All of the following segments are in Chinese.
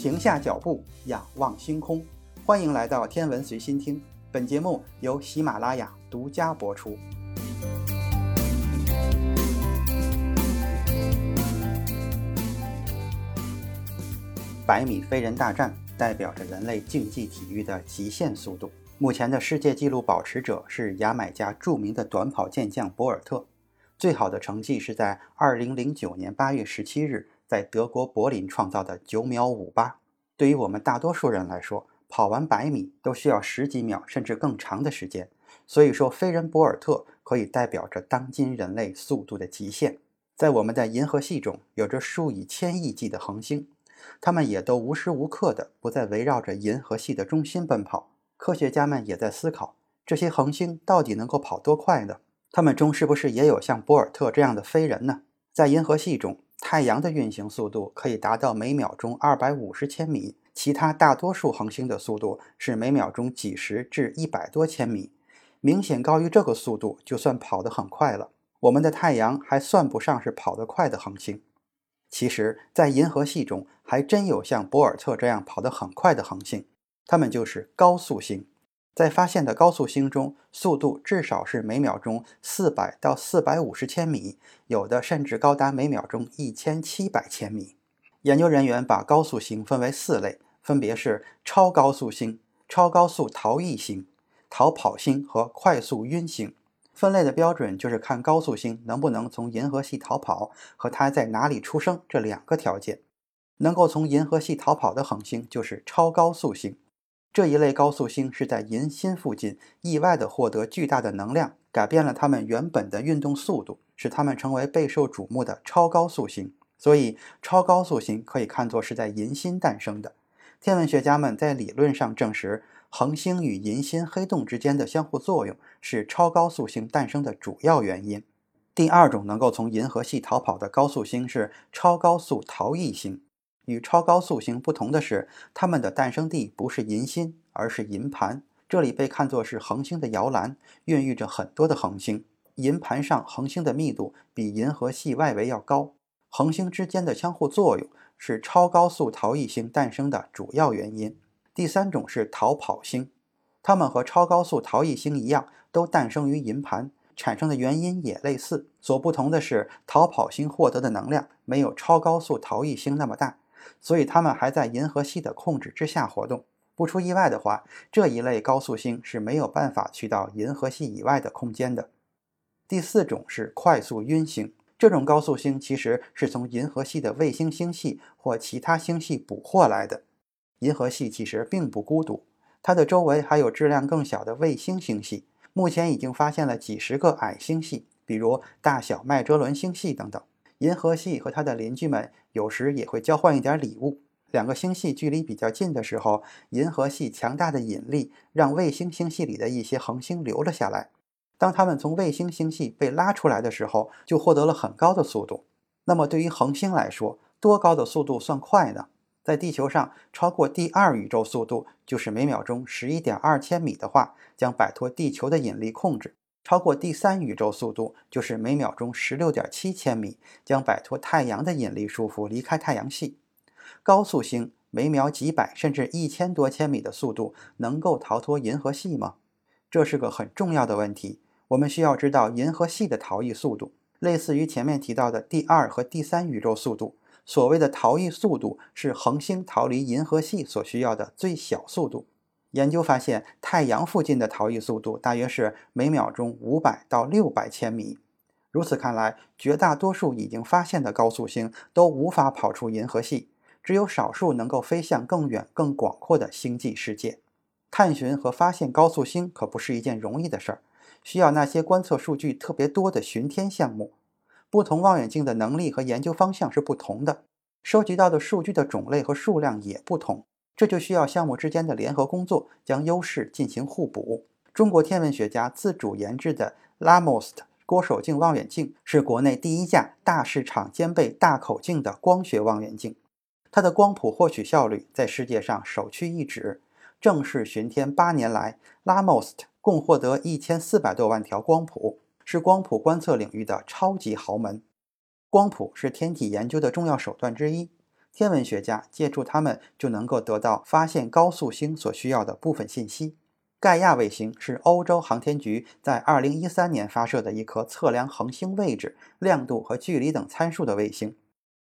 停下脚步，仰望星空。欢迎来到天文随心听，本节目由喜马拉雅独家播出。百米飞人大战代表着人类竞技体育的极限速度。目前的世界纪录保持者是牙买加著名的短跑健将博尔特，最好的成绩是在2009年8月17日在德国柏林创造的9秒58。对于我们大多数人来说，跑完百米都需要十几秒甚至更长的时间。所以说，飞人博尔特可以代表着当今人类速度的极限。在我们的银河系中，有着数以千亿计的恒星。它们也都无时无刻的不再围绕着银河系的中心奔跑。科学家们也在思考，这些恒星到底能够跑多快呢？它们中是不是也有像博尔特这样的飞人呢？在银河系中，太阳的运行速度可以达到每秒钟二百五十千米，其他大多数恒星的速度是每秒钟几十至一百多千米，明显高于这个速度就算跑得很快了。我们的太阳还算不上是跑得快的恒星。其实，在银河系中还真有像博尔特这样跑得很快的恒星，它们就是高速星。在发现的高速星中，速度至少是每秒钟四百到四百五十千米，有的甚至高达每秒钟一千七百千米。研究人员把高速星分为四类，分别是超高速星、超高速逃逸星、逃跑星和快速晕星。分类的标准就是看高速星能不能从银河系逃跑和它在哪里出生这两个条件。能够从银河系逃跑的恒星就是超高速星。这一类高速星是在银心附近意外地获得巨大的能量，改变了它们原本的运动速度，使它们成为备受瞩目的超高速星。所以，超高速星可以看作是在银心诞生的。天文学家们在理论上证实。恒星与银心黑洞之间的相互作用是超高速星诞生的主要原因。第二种能够从银河系逃跑的高速星是超高速逃逸星。与超高速星不同的是，它们的诞生地不是银心，而是银盘。这里被看作是恒星的摇篮，孕育着很多的恒星。银盘上恒星的密度比银河系外围要高。恒星之间的相互作用是超高速逃逸星诞生的主要原因。第三种是逃跑星，它们和超高速逃逸星一样，都诞生于银盘，产生的原因也类似。所不同的是，逃跑星获得的能量没有超高速逃逸星那么大，所以它们还在银河系的控制之下活动。不出意外的话，这一类高速星是没有办法去到银河系以外的空间的。第四种是快速晕星，这种高速星其实是从银河系的卫星星系或其他星系捕获来的。银河系其实并不孤独，它的周围还有质量更小的卫星星系。目前已经发现了几十个矮星系，比如大小麦哲伦星系等等。银河系和它的邻居们有时也会交换一点礼物。两个星系距离比较近的时候，银河系强大的引力让卫星星系里的一些恒星留了下来。当它们从卫星星系被拉出来的时候，就获得了很高的速度。那么对于恒星来说，多高的速度算快呢？在地球上，超过第二宇宙速度就是每秒钟十一点二千米的话，将摆脱地球的引力控制；超过第三宇宙速度就是每秒钟十六点七千米，将摆脱太阳的引力束缚，离开太阳系。高速星每秒几百甚至一千多千米的速度，能够逃脱银河系吗？这是个很重要的问题。我们需要知道银河系的逃逸速度，类似于前面提到的第二和第三宇宙速度。所谓的逃逸速度是恒星逃离银河系所需要的最小速度。研究发现，太阳附近的逃逸速度大约是每秒钟五百到六百千米。如此看来，绝大多数已经发现的高速星都无法跑出银河系，只有少数能够飞向更远、更广阔的星际世界。探寻和发现高速星可不是一件容易的事儿，需要那些观测数据特别多的巡天项目。不同望远镜的能力和研究方向是不同的，收集到的数据的种类和数量也不同，这就需要项目之间的联合工作，将优势进行互补。中国天文学家自主研制的 lamos 郭守敬望远镜是国内第一架大市场兼备大口径的光学望远镜，它的光谱获取效率在世界上首屈一指。正式巡天八年来 lamos 共获得一千四百多万条光谱。是光谱观测领域的超级豪门。光谱是天体研究的重要手段之一。天文学家借助它们就能够得到发现高速星所需要的部分信息。盖亚卫星是欧洲航天局在2013年发射的一颗测量恒星位置、亮度和距离等参数的卫星。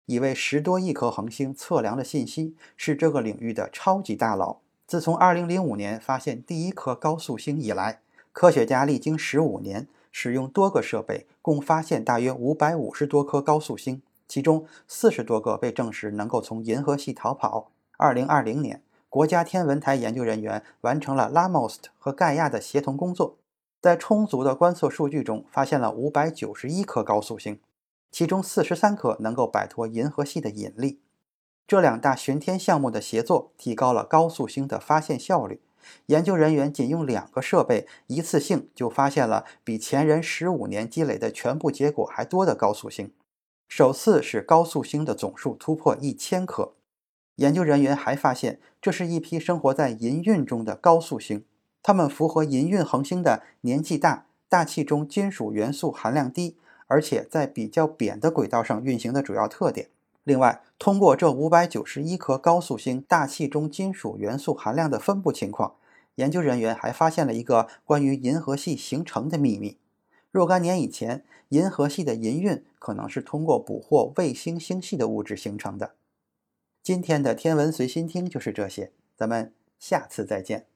已为十多亿颗恒星测量了信息，是这个领域的超级大佬。自从2005年发现第一颗高速星以来，科学家历经十五年，使用多个设备，共发现大约五百五十多颗高速星，其中四十多个被证实能够从银河系逃跑。2020年，国家天文台研究人员完成了拉莫斯和盖亚的协同工作，在充足的观测数据中，发现了五百九十一颗高速星。其中四十三颗能够摆脱银河系的引力。这两大巡天项目的协作提高了高速星的发现效率。研究人员仅用两个设备，一次性就发现了比前人十五年积累的全部结果还多的高速星，首次使高速星的总数突破一千颗。研究人员还发现，这是一批生活在银运中的高速星，它们符合银运恒星的年纪大、大气中金属元素含量低。而且在比较扁的轨道上运行的主要特点。另外，通过这五百九十一颗高速星大气中金属元素含量的分布情况，研究人员还发现了一个关于银河系形成的秘密：若干年以前，银河系的银运可能是通过捕获卫星星系的物质形成的。今天的天文随心听就是这些，咱们下次再见。